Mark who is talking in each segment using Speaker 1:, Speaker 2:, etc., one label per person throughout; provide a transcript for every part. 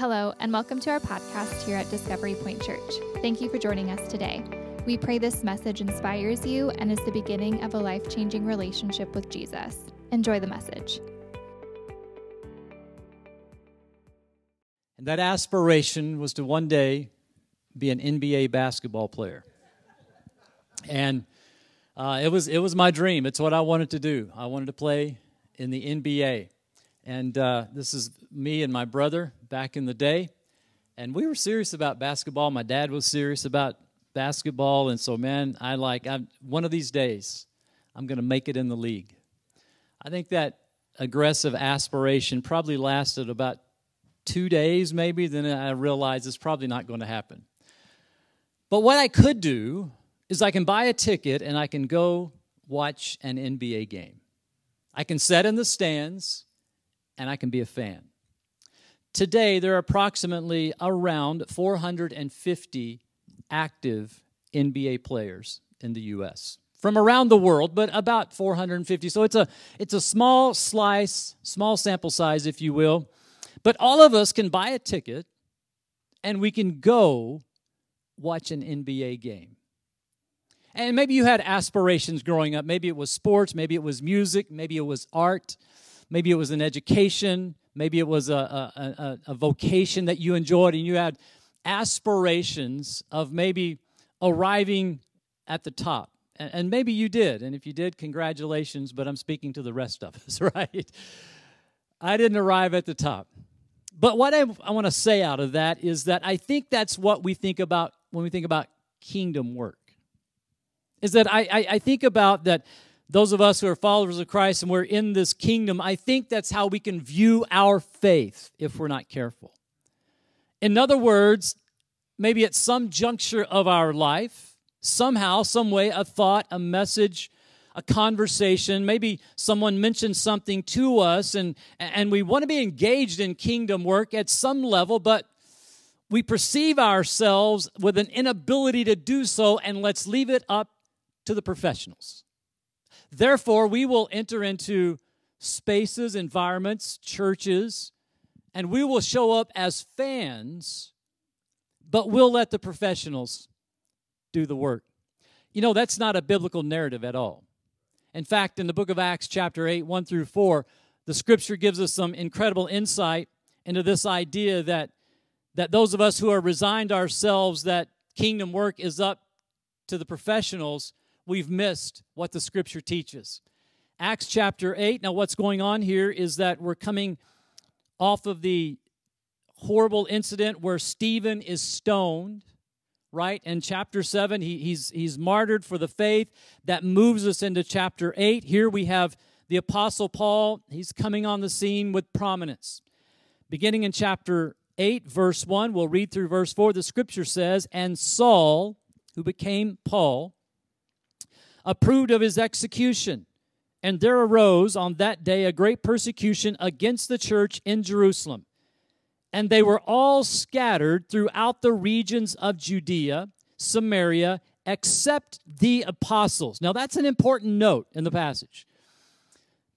Speaker 1: Hello, and welcome to our podcast here at Discovery Point Church. Thank you for joining us today. We pray this message inspires you and is the beginning of a life changing relationship with Jesus. Enjoy the message.
Speaker 2: And that aspiration was to one day be an NBA basketball player. And uh, it, was, it was my dream. It's what I wanted to do. I wanted to play in the NBA. And uh, this is me and my brother back in the day. And we were serious about basketball. My dad was serious about basketball. And so, man, I like, I'm, one of these days, I'm going to make it in the league. I think that aggressive aspiration probably lasted about two days, maybe. Then I realized it's probably not going to happen. But what I could do is I can buy a ticket and I can go watch an NBA game. I can sit in the stands and I can be a fan. Today, there are approximately around 450 active NBA players in the U.S. from around the world, but about 450. So it's a it's a small slice, small sample size, if you will. But all of us can buy a ticket, and we can go watch an NBA game. And maybe you had aspirations growing up. Maybe it was sports, maybe it was music, maybe it was art. Maybe it was an education. Maybe it was a, a, a, a vocation that you enjoyed and you had aspirations of maybe arriving at the top. And, and maybe you did. And if you did, congratulations, but I'm speaking to the rest of us, right? I didn't arrive at the top. But what I, I want to say out of that is that I think that's what we think about when we think about kingdom work. Is that I, I, I think about that those of us who are followers of Christ and we're in this kingdom, I think that's how we can view our faith if we're not careful. In other words, maybe at some juncture of our life, somehow, some way, a thought, a message, a conversation, maybe someone mentioned something to us and, and we want to be engaged in kingdom work at some level, but we perceive ourselves with an inability to do so, and let's leave it up to the professionals. Therefore, we will enter into spaces, environments, churches, and we will show up as fans, but we'll let the professionals do the work. You know, that's not a biblical narrative at all. In fact, in the book of Acts, chapter 8, 1 through 4, the scripture gives us some incredible insight into this idea that, that those of us who are resigned ourselves that kingdom work is up to the professionals we've missed what the scripture teaches. Acts chapter 8. Now, what's going on here is that we're coming off of the horrible incident where Stephen is stoned, right? In chapter 7, he, he's, he's martyred for the faith. That moves us into chapter 8. Here we have the Apostle Paul. He's coming on the scene with prominence. Beginning in chapter 8, verse 1, we'll read through verse 4. The scripture says, And Saul, who became Paul, approved of his execution. And there arose on that day a great persecution against the church in Jerusalem. And they were all scattered throughout the regions of Judea, Samaria, except the apostles. Now, that's an important note in the passage.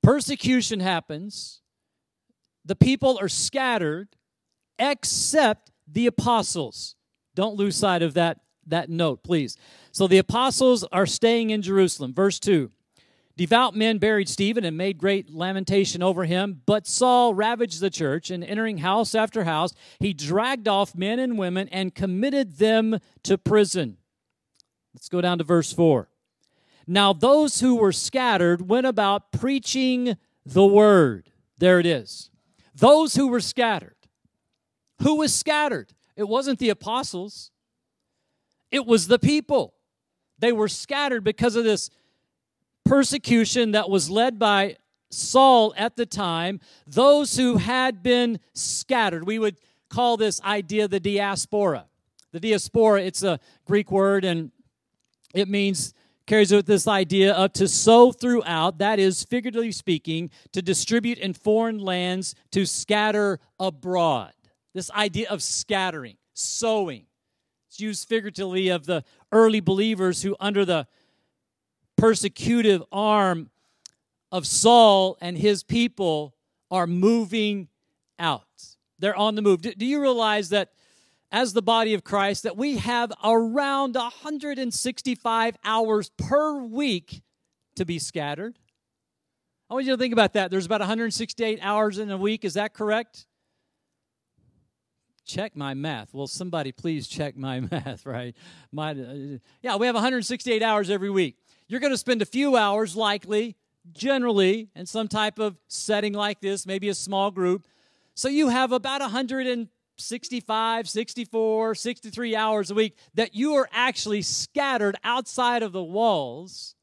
Speaker 2: Persecution happens, the people are scattered, except the apostles. Don't lose sight of that, that note, please. So the apostles are staying in Jerusalem. Verse 2 Devout men buried Stephen and made great lamentation over him. But Saul ravaged the church, and entering house after house, he dragged off men and women and committed them to prison. Let's go down to verse 4. Now, those who were scattered went about preaching the word. There it is. Those who were scattered. Who was scattered? It wasn't the apostles, it was the people. They were scattered because of this persecution that was led by Saul at the time. Those who had been scattered, we would call this idea the diaspora. The diaspora, it's a Greek word and it means carries with this idea of to sow throughout, that is, figuratively speaking, to distribute in foreign lands, to scatter abroad. This idea of scattering, sowing. It's used figuratively of the early believers who, under the persecutive arm of Saul and his people, are moving out. they're on the move. Do, do you realize that as the body of Christ that we have around 165 hours per week to be scattered? I want you to think about that. There's about 168 hours in a week. Is that correct? Check my math. Well, somebody please check my math, right? My, uh, yeah, we have 168 hours every week. You're going to spend a few hours, likely, generally, in some type of setting like this, maybe a small group. So you have about 165, 64, 63 hours a week that you are actually scattered outside of the walls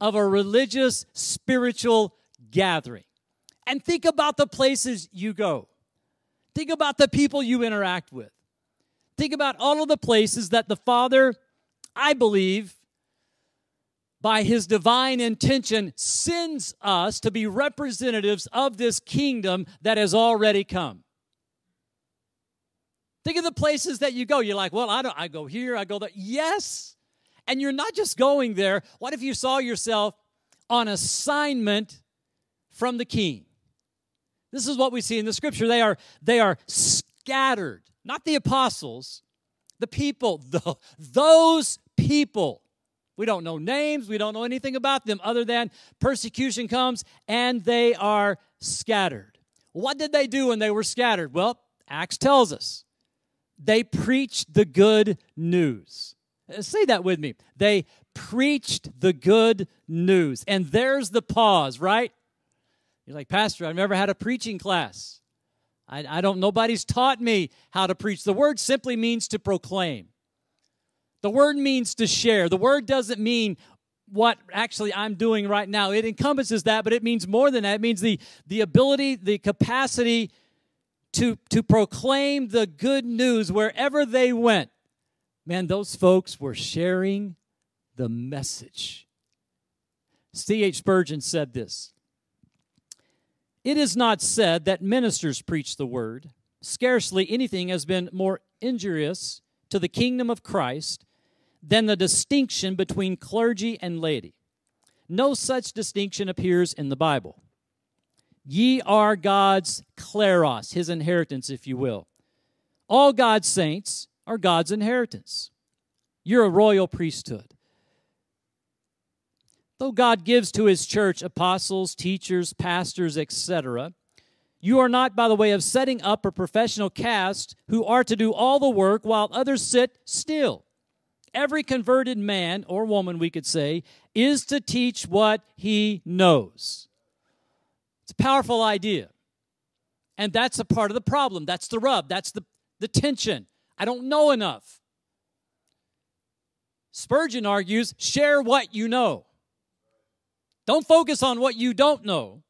Speaker 2: of a religious, spiritual gathering. And think about the places you go. Think about the people you interact with. Think about all of the places that the Father, I believe, by his divine intention, sends us to be representatives of this kingdom that has already come. Think of the places that you go. You're like, well, I don't I go here, I go there. Yes. And you're not just going there. What if you saw yourself on assignment from the king? This is what we see in the scripture. They are they are scattered, not the apostles, the people, the, those people. We don't know names, we don't know anything about them other than persecution comes and they are scattered. What did they do when they were scattered? Well, Acts tells us they preached the good news. Uh, say that with me. They preached the good news. And there's the pause, right? You're like, Pastor, I've never had a preaching class. I, I don't, nobody's taught me how to preach. The word simply means to proclaim. The word means to share. The word doesn't mean what actually I'm doing right now. It encompasses that, but it means more than that. It means the, the ability, the capacity to, to proclaim the good news wherever they went. Man, those folks were sharing the message. C.H. Spurgeon said this it is not said that ministers preach the word. Scarcely anything has been more injurious to the kingdom of Christ than the distinction between clergy and laity. No such distinction appears in the Bible. Ye are God's kleros, his inheritance, if you will. All God's saints are God's inheritance. You're a royal priesthood. Though God gives to his church apostles, teachers, pastors, etc., you are not by the way of setting up a professional cast who are to do all the work while others sit still. Every converted man or woman, we could say, is to teach what he knows. It's a powerful idea. And that's a part of the problem. That's the rub. That's the, the tension. I don't know enough. Spurgeon argues share what you know. Don't focus on what you don't know.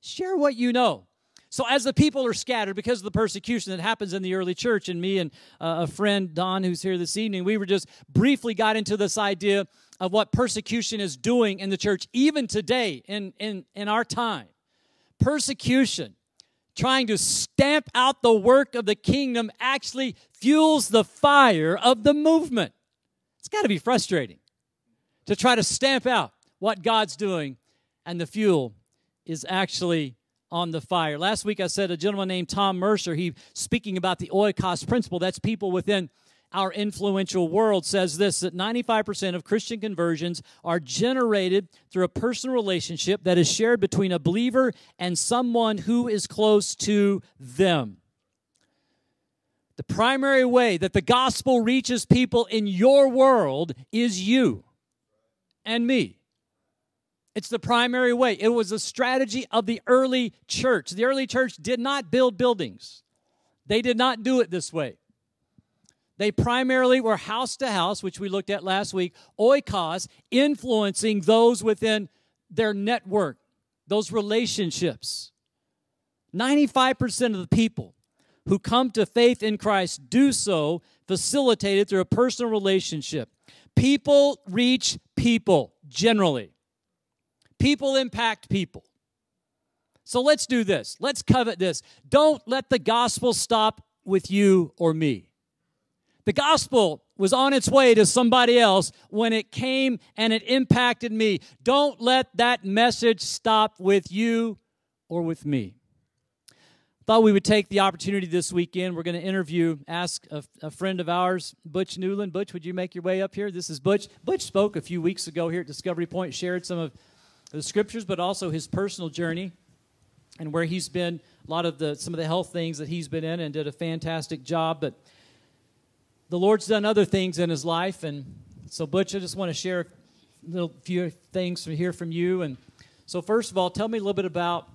Speaker 2: Share what you know. So, as the people are scattered because of the persecution that happens in the early church, and me and uh, a friend, Don, who's here this evening, we were just briefly got into this idea of what persecution is doing in the church, even today in, in, in our time. Persecution, trying to stamp out the work of the kingdom, actually fuels the fire of the movement. It's got to be frustrating to try to stamp out what God's doing, and the fuel is actually on the fire. Last week I said a gentleman named Tom Mercer, he speaking about the oikos principle, that's people within our influential world says this that 95% of Christian conversions are generated through a personal relationship that is shared between a believer and someone who is close to them. The primary way that the gospel reaches people in your world is you and me. It's the primary way. It was a strategy of the early church. The early church did not build buildings, they did not do it this way. They primarily were house to house, which we looked at last week, oikos, influencing those within their network, those relationships. 95% of the people who come to faith in Christ do so facilitated through a personal relationship. People reach people generally. People impact people. So let's do this. Let's covet this. Don't let the gospel stop with you or me. The gospel was on its way to somebody else when it came and it impacted me. Don't let that message stop with you or with me. thought we would take the opportunity this weekend. We're going to interview, ask a, a, friend of ours, Butch Newland. Butch, would you make your way up here? This is Butch. Butch spoke a few weeks ago here at Discovery Point, shared some of the scriptures, but also his personal journey and where he's been, a lot of the some of the health things that he's been in, and did a fantastic job. But the Lord's done other things in his life, and so Butch, I just want to share a little few things from here from you. And so, first of all, tell me a little bit about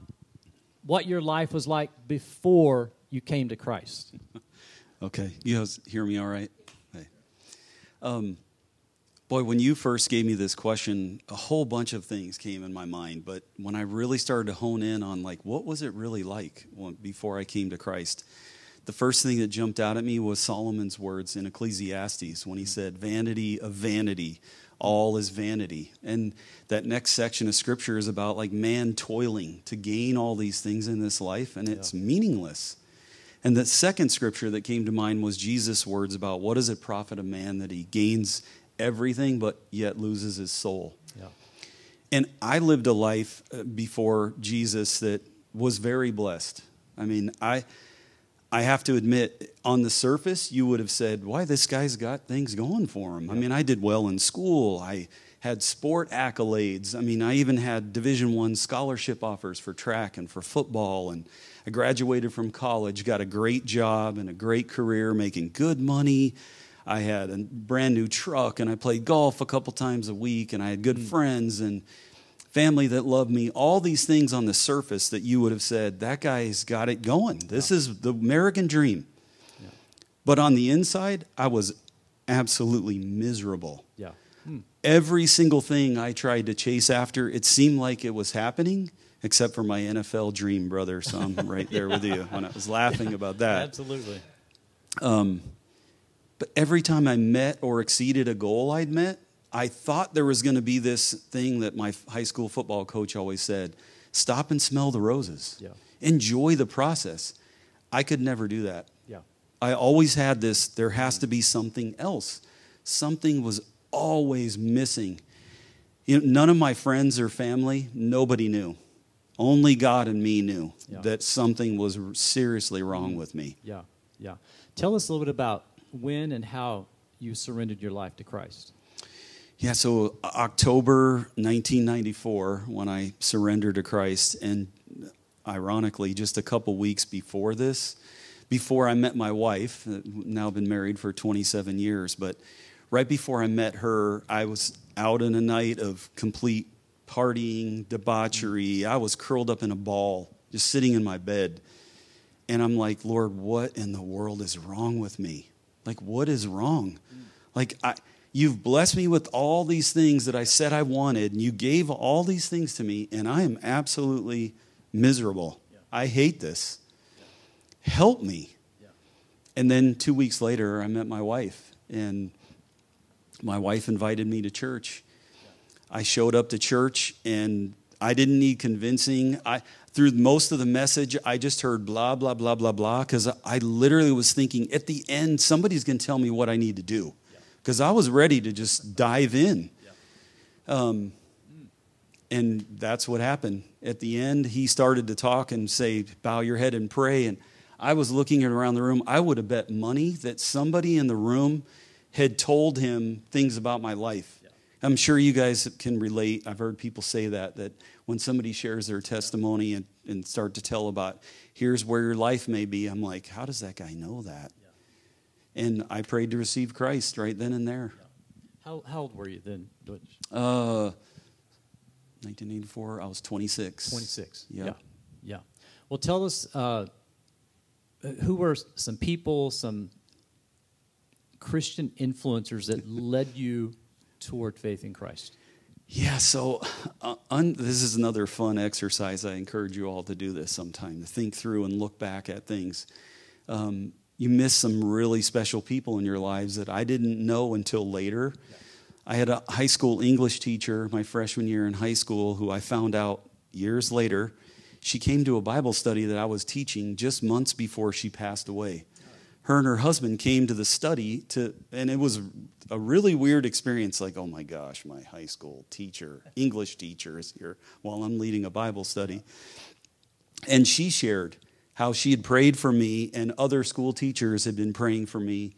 Speaker 2: what your life was like before you came to Christ.
Speaker 3: okay, you guys hear me all right? Hey. Um, boy, when you first gave me this question, a whole bunch of things came in my mind. But when I really started to hone in on like what was it really like before I came to Christ, the first thing that jumped out at me was Solomon's words in Ecclesiastes when he mm-hmm. said, "Vanity of vanity." all is vanity. And that next section of scripture is about like man toiling to gain all these things in this life, and it's yeah. meaningless. And the second scripture that came to mind was Jesus' words about what does it profit a man that he gains everything but yet loses his soul. Yeah. And I lived a life uh, before Jesus that was very blessed. I mean, I I have to admit, on the surface, you would have said, "Why this guy's got things going for him." I mean, I did well in school. I had sport accolades. I mean, I even had Division One scholarship offers for track and for football, and I graduated from college, got a great job and a great career, making good money. I had a brand new truck, and I played golf a couple times a week, and I had good mm. friends and family that loved me, all these things on the surface that you would have said, that guy's got it going. This yeah. is the American dream. Yeah. But on the inside, I was absolutely miserable.
Speaker 2: Yeah. Hmm.
Speaker 3: Every single thing I tried to chase after, it seemed like it was happening, except for my NFL dream, brother. So I'm right there with you when I was laughing yeah. about that.
Speaker 2: Absolutely.
Speaker 3: Um, but every time I met or exceeded a goal I'd met, I thought there was going to be this thing that my high school football coach always said stop and smell the roses.
Speaker 2: Yeah.
Speaker 3: Enjoy the process. I could never do that.
Speaker 2: Yeah.
Speaker 3: I always had this there has to be something else. Something was always missing. You know, none of my friends or family, nobody knew. Only God and me knew yeah. that something was seriously wrong mm-hmm. with me.
Speaker 2: Yeah, yeah. Tell us a little bit about when and how you surrendered your life to Christ.
Speaker 3: Yeah, so October 1994, when I surrendered to Christ, and ironically, just a couple weeks before this, before I met my wife, uh, now been married for 27 years, but right before I met her, I was out in a night of complete partying, debauchery. I was curled up in a ball, just sitting in my bed. And I'm like, Lord, what in the world is wrong with me? Like, what is wrong? Like, I You've blessed me with all these things that I said I wanted, and you gave all these things to me, and I am absolutely miserable. Yeah. I hate this. Yeah. Help me. Yeah. And then two weeks later, I met my wife, and my wife invited me to church. I showed up to church, and I didn't need convincing. I through most of the message, I just heard blah blah blah blah blah because I literally was thinking at the end somebody's going to tell me what I need to do because I was ready to just dive in. Um, and that's what happened. At the end, he started to talk and say, Bow your head and pray. And I was looking around the room. I would have bet money that somebody in the room had told him things about my life. I'm sure you guys can relate. I've heard people say that, that when somebody shares their testimony and, and start to tell about, here's where your life may be, I'm like, how does that guy know that? and I prayed to receive Christ right then and there.
Speaker 2: How, how old were you then?
Speaker 3: Uh, 1984. I was 26.
Speaker 2: 26. Yeah. Yeah. Well, tell us uh, who were some people, some Christian influencers that led you toward faith in Christ?
Speaker 3: Yeah, so uh, un, this is another fun exercise. I encourage you all to do this sometime to think through and look back at things. Um, you miss some really special people in your lives that I didn't know until later. I had a high school English teacher my freshman year in high school who I found out years later. She came to a Bible study that I was teaching just months before she passed away. Her and her husband came to the study to, and it was a really weird experience. Like, oh my gosh, my high school teacher, English teacher, is here while I'm leading a Bible study. And she shared how she had prayed for me, and other school teachers had been praying for me.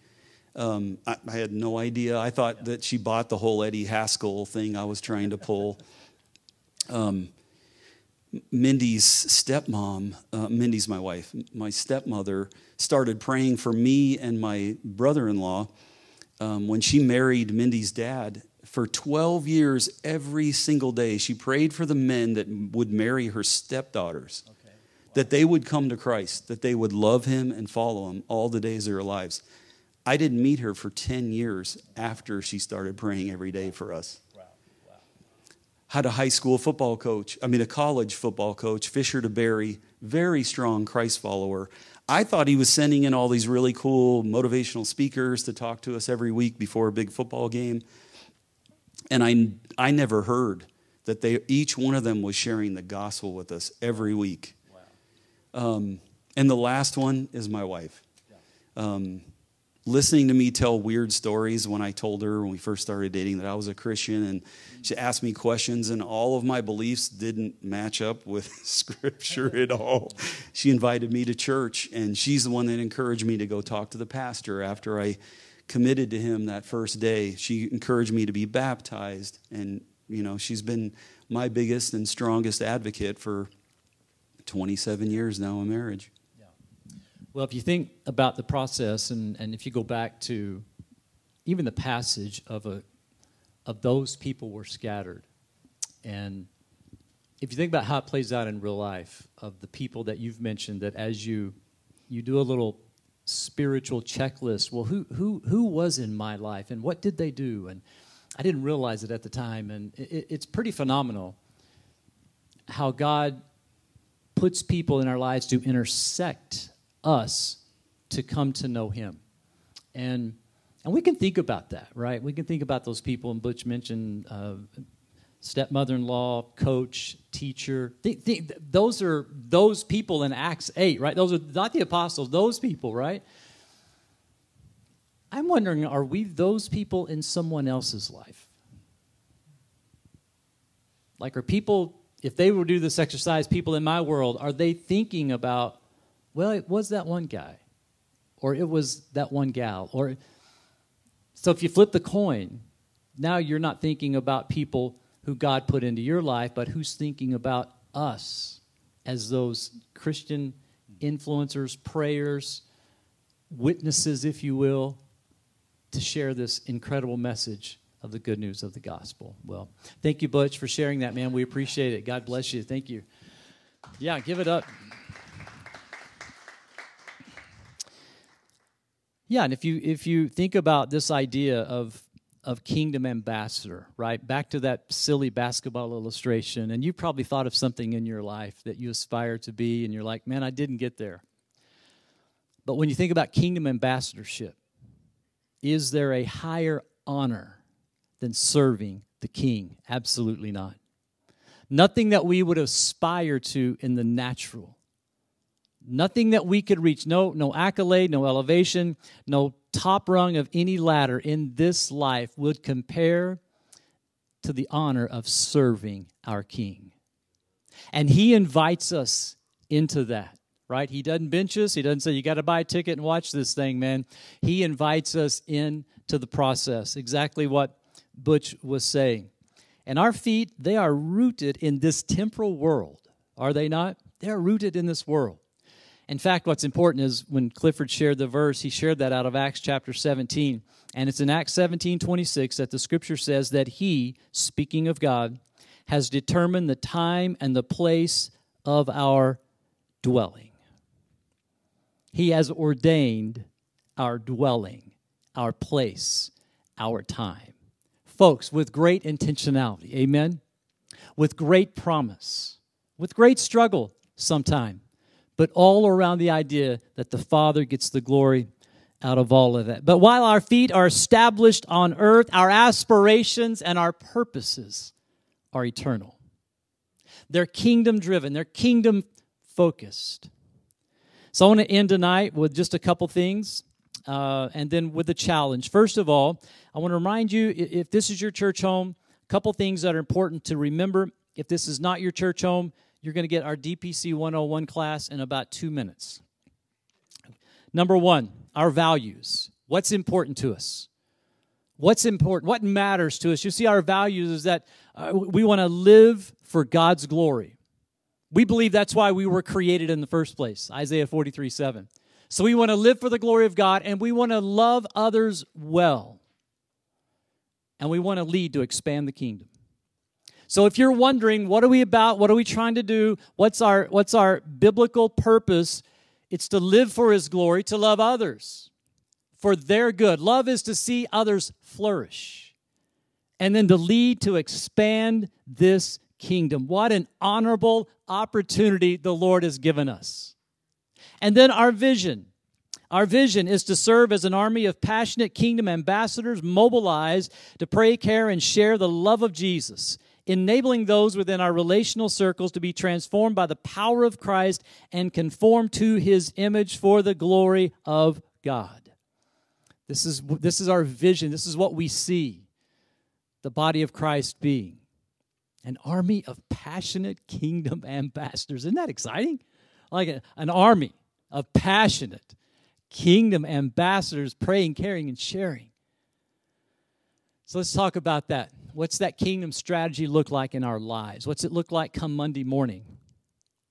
Speaker 3: Um, I, I, had no idea. I thought that she bought the whole Eddie Haskell thing I was trying to pull. Um, Mindy's stepmom, uh, Mindy's my wife, my stepmother, started praying for me and my brother in law um, when she married Mindy's dad. For 12 years, every single day, she prayed for the men that would marry her stepdaughters, okay. wow. that they would come to Christ, that they would love him and follow him all the days of their lives. I didn't meet her for 10 years after she started praying every day for us had a high school football coach, I mean, a college football coach, Fisher DeBerry, very strong Christ follower. I thought he was sending in all these really cool motivational speakers to talk to us every week before a big football game. And I, I never heard that they, each one of them was sharing the gospel with us every week. Wow. Um, and the last one is my wife. Um, listening to me tell weird stories when I told her when we first started dating that I was a Christian and she asked me questions and all of my beliefs didn't match up with scripture at all. She invited me to church and she's the one that encouraged me to go talk to the pastor after I committed to him that first day. She encouraged me to be baptized and you know, she's been my biggest and strongest advocate for 27 years now in marriage.
Speaker 2: Well, if you think about the process, and, and if you go back to even the passage of, a, of those people were scattered, and if you think about how it plays out in real life, of the people that you've mentioned, that as you, you do a little spiritual checklist, well, who, who, who was in my life, and what did they do? And I didn't realize it at the time, and it, it's pretty phenomenal how God puts people in our lives to intersect us to come to know him. And and we can think about that, right? We can think about those people, and Butch mentioned uh, stepmother-in-law, coach, teacher. Think, think, those are those people in Acts eight, right? Those are not the apostles; those people, right? I'm wondering, are we those people in someone else's life? Like, are people, if they to do this exercise, people in my world, are they thinking about well, it was that one guy, or it was that one gal, or so if you flip the coin, now you're not thinking about people who God put into your life, but who's thinking about us as those Christian influencers, prayers, witnesses, if you will, to share this incredible message of the good news of the gospel. Well, thank you, Butch, for sharing that, man. We appreciate it. God bless you. Thank you. Yeah, give it up. Yeah, and if you if you think about this idea of of kingdom ambassador, right? Back to that silly basketball illustration, and you probably thought of something in your life that you aspire to be, and you're like, man, I didn't get there. But when you think about kingdom ambassadorship, is there a higher honor than serving the king? Absolutely not. Nothing that we would aspire to in the natural Nothing that we could reach, no, no accolade, no elevation, no top rung of any ladder in this life would compare to the honor of serving our King. And He invites us into that, right? He doesn't bench us. He doesn't say, you got to buy a ticket and watch this thing, man. He invites us into the process, exactly what Butch was saying. And our feet, they are rooted in this temporal world, are they not? They are rooted in this world. In fact, what's important is when Clifford shared the verse, he shared that out of Acts chapter 17. And it's in Acts 17 26 that the scripture says that he, speaking of God, has determined the time and the place of our dwelling. He has ordained our dwelling, our place, our time. Folks, with great intentionality, amen? With great promise, with great struggle sometime but all around the idea that the Father gets the glory out of all of it. But while our feet are established on earth, our aspirations and our purposes are eternal. They're kingdom driven, they're kingdom focused. So I want to end tonight with just a couple things. Uh, and then with a challenge. First of all, I want to remind you if this is your church home, a couple things that are important to remember. If this is not your church home, You're going to get our DPC 101 class in about two minutes. Number one, our values. What's important to us? What's important? What matters to us? You see, our values is that uh, we want to live for God's glory. We believe that's why we were created in the first place. Isaiah 43 7. So we want to live for the glory of God and we want to love others well. And we want to lead to expand the kingdom. So if you're wondering what are we about, what are we trying to do, what's our what's our biblical purpose? It's to live for his glory, to love others for their good. Love is to see others flourish. And then to lead to expand this kingdom. What an honorable opportunity the Lord has given us. And then our vision. Our vision is to serve as an army of passionate kingdom ambassadors mobilized to pray, care, and share the love of Jesus, enabling those within our relational circles to be transformed by the power of Christ and conform to his image for the glory of God. This is, this is our vision. This is what we see the body of Christ being an army of passionate kingdom ambassadors. Isn't that exciting? Like a, an army of passionate kingdom ambassadors praying, caring, and sharing. So let's talk about that. What's that kingdom strategy look like in our lives? What's it look like come Monday morning?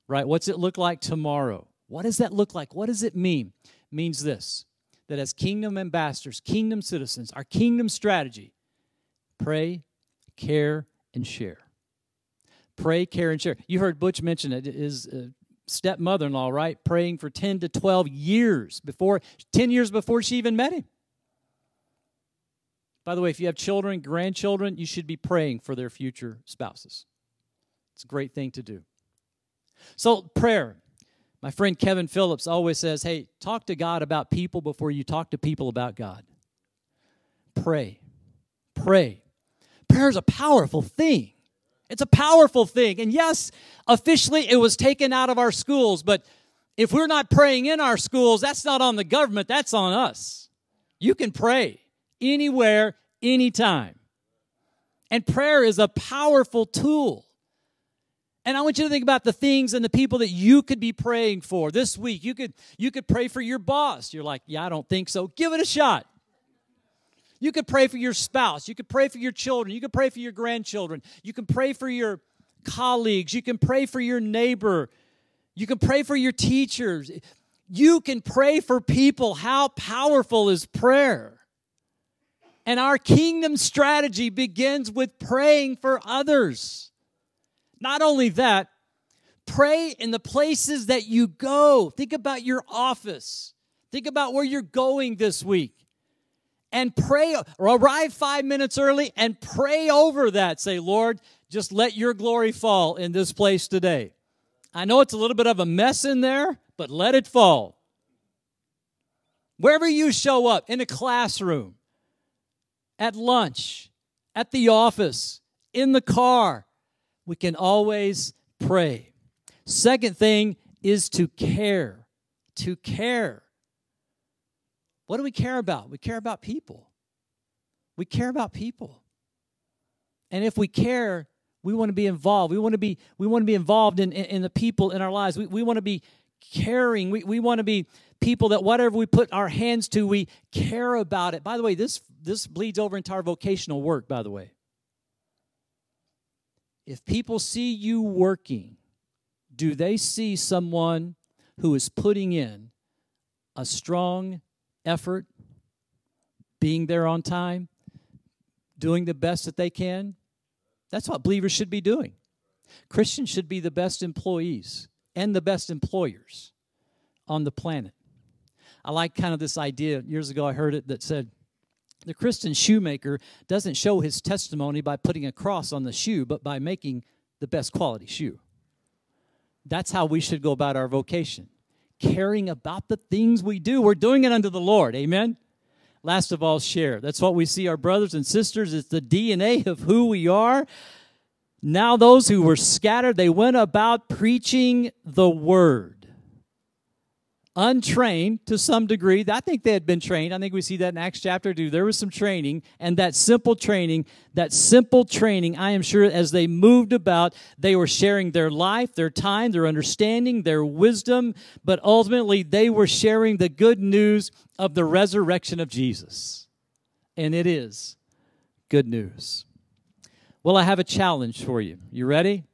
Speaker 2: Right? What's it look like tomorrow? What does that look like? What does it mean? It means this that as kingdom ambassadors, kingdom citizens, our kingdom strategy, pray, care, and share. Pray, care, and share. You heard Butch mention it. His uh, stepmother in law, right? Praying for 10 to 12 years before, 10 years before she even met him. By the way, if you have children, grandchildren, you should be praying for their future spouses. It's a great thing to do. So, prayer. My friend Kevin Phillips always says, hey, talk to God about people before you talk to people about God. Pray. Pray. Prayer is a powerful thing. It's a powerful thing. And yes, officially it was taken out of our schools, but if we're not praying in our schools, that's not on the government, that's on us. You can pray anywhere, anytime. And prayer is a powerful tool. And I want you to think about the things and the people that you could be praying for this week. You could you could pray for your boss. You're like, "Yeah, I don't think so." Give it a shot. You could pray for your spouse. You could pray for your children. You could pray for your grandchildren. You can pray for your colleagues. You can pray for your neighbor. You can pray for your teachers. You can pray for people. How powerful is prayer? And our kingdom strategy begins with praying for others. Not only that, pray in the places that you go. Think about your office. Think about where you're going this week and pray or arrive five minutes early and pray over that. Say, Lord, just let your glory fall in this place today. I know it's a little bit of a mess in there, but let it fall. Wherever you show up, in a classroom, at lunch, at the office, in the car, we can always pray. Second thing is to care. To care. What do we care about? We care about people. We care about people. And if we care, we want to be involved. We want to be, we want to be involved in, in, in the people in our lives. We, we want to be caring. We, we want to be people that whatever we put our hands to, we care about it. By the way, this, this bleeds over into our vocational work, by the way. If people see you working, do they see someone who is putting in a strong effort, being there on time, doing the best that they can. That's what believers should be doing. Christians should be the best employees and the best employers on the planet. I like kind of this idea. Years ago, I heard it that said, the Christian shoemaker doesn't show his testimony by putting a cross on the shoe, but by making the best quality shoe. That's how we should go about our vocation caring about the things we do. We're doing it unto the Lord. Amen. Last of all, share. That's what we see our brothers and sisters. It's the DNA of who we are. Now, those who were scattered, they went about preaching the word. untrained to some degree. I think they had been trained. I think we see that in Acts chapter 2. There was some training, and that simple training, that simple training, I am sure as they moved about, they were sharing their life, their time, their understanding, their wisdom, but ultimately they were sharing the good news of the resurrection of Jesus. And it is good news. Well, I have a challenge for you. You ready?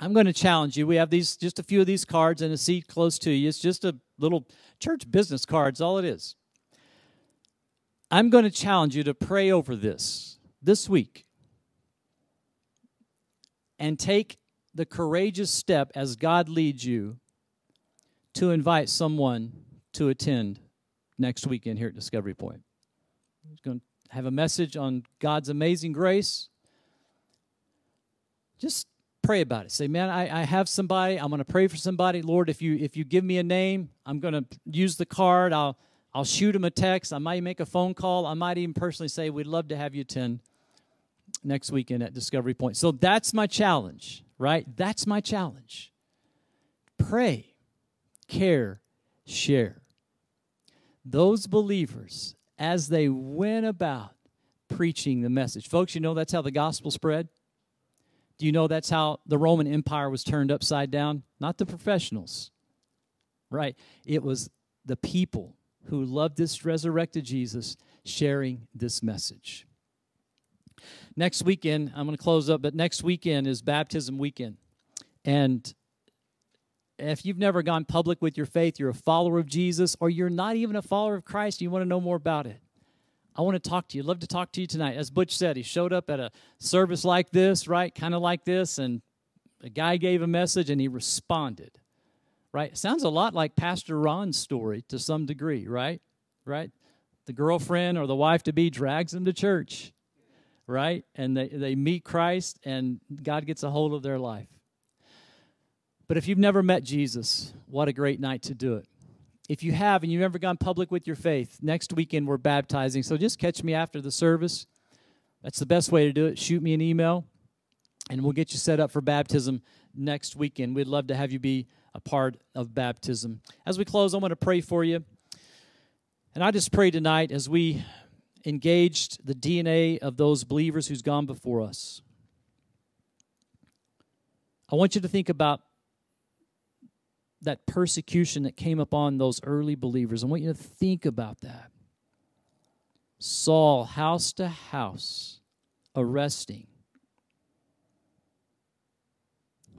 Speaker 2: I'm going to challenge you. We have these just a few of these cards and a seat close to you. It's just a little church business cards, all it is. I'm going to challenge you to pray over this this week and take the courageous step as God leads you to invite someone to attend next weekend here at Discovery Point. I'm going to have a message on God's amazing grace. Just pray about it. Say, man, I, I have somebody. I'm going to pray for somebody. Lord, if you if you give me a name, I'm going to use the card. I'll I'll shoot them a text. I might make a phone call. I might even personally say, we'd love to have you attend next weekend at Discovery Point. So that's my challenge, right? That's my challenge. Pray, care, share. Those believers, as they went about preaching the message, folks, you know that's how the gospel spread. Do you know that's how the Roman Empire was turned upside down? Not the professionals, right? It was the people who loved this resurrected Jesus sharing this message. Next weekend, I'm going to close up, but next weekend is baptism weekend. And if you've never gone public with your faith, you're a follower of Jesus, or you're not even a follower of Christ, you want to know more about it. I want to talk to you. Love to talk to you tonight. As Butch said, he showed up at a service like this, right? Kind of like this, and a guy gave a message and he responded. Right? Sounds a lot like Pastor Ron's story to some degree, right? Right? The girlfriend or the wife to be drags him to church, right? And they, they meet Christ and God gets a hold of their life. But if you've never met Jesus, what a great night to do it if you have and you've never gone public with your faith, next weekend we're baptizing. So just catch me after the service. That's the best way to do it. Shoot me an email, and we'll get you set up for baptism next weekend. We'd love to have you be a part of baptism. As we close, I want to pray for you. And I just pray tonight as we engaged the DNA of those believers who's gone before us. I want you to think about that persecution that came upon those early believers. I want you to think about that. Saul, house to house, arresting,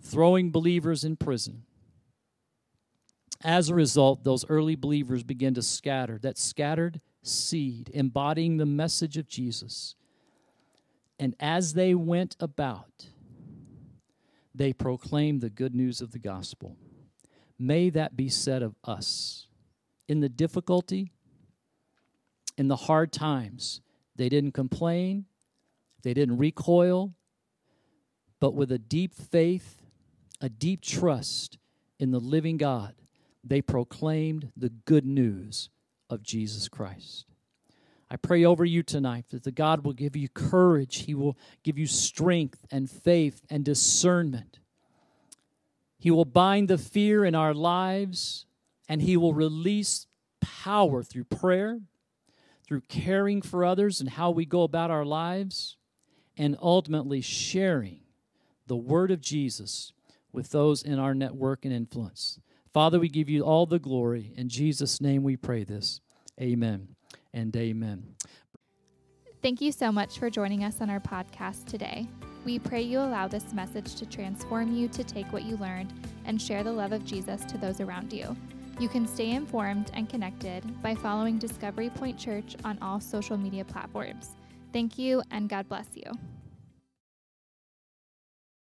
Speaker 2: throwing believers in prison. As a result, those early believers began to scatter, that scattered seed, embodying the message of Jesus. And as they went about, they proclaimed the good news of the gospel. May that be said of us. In the difficulty, in the hard times, they didn't complain, they didn't recoil, but with a deep faith, a deep trust in the living God, they proclaimed the good news of Jesus Christ. I pray over you tonight that the God will give you courage, He will give you strength and faith and discernment he will bind the fear in our lives, and He will release power through prayer, through caring for others and how we go about our lives, and ultimately sharing the word of Jesus with those in our network and influence. Father, we give you all the glory. In Jesus' name we pray this. Amen and amen.
Speaker 1: Thank you so much for joining us on our podcast today. We pray you allow this message to transform you to take what you learned and share the love of Jesus to those around you. You can stay informed and connected by following Discovery Point Church on all social media platforms. Thank you, and God bless you.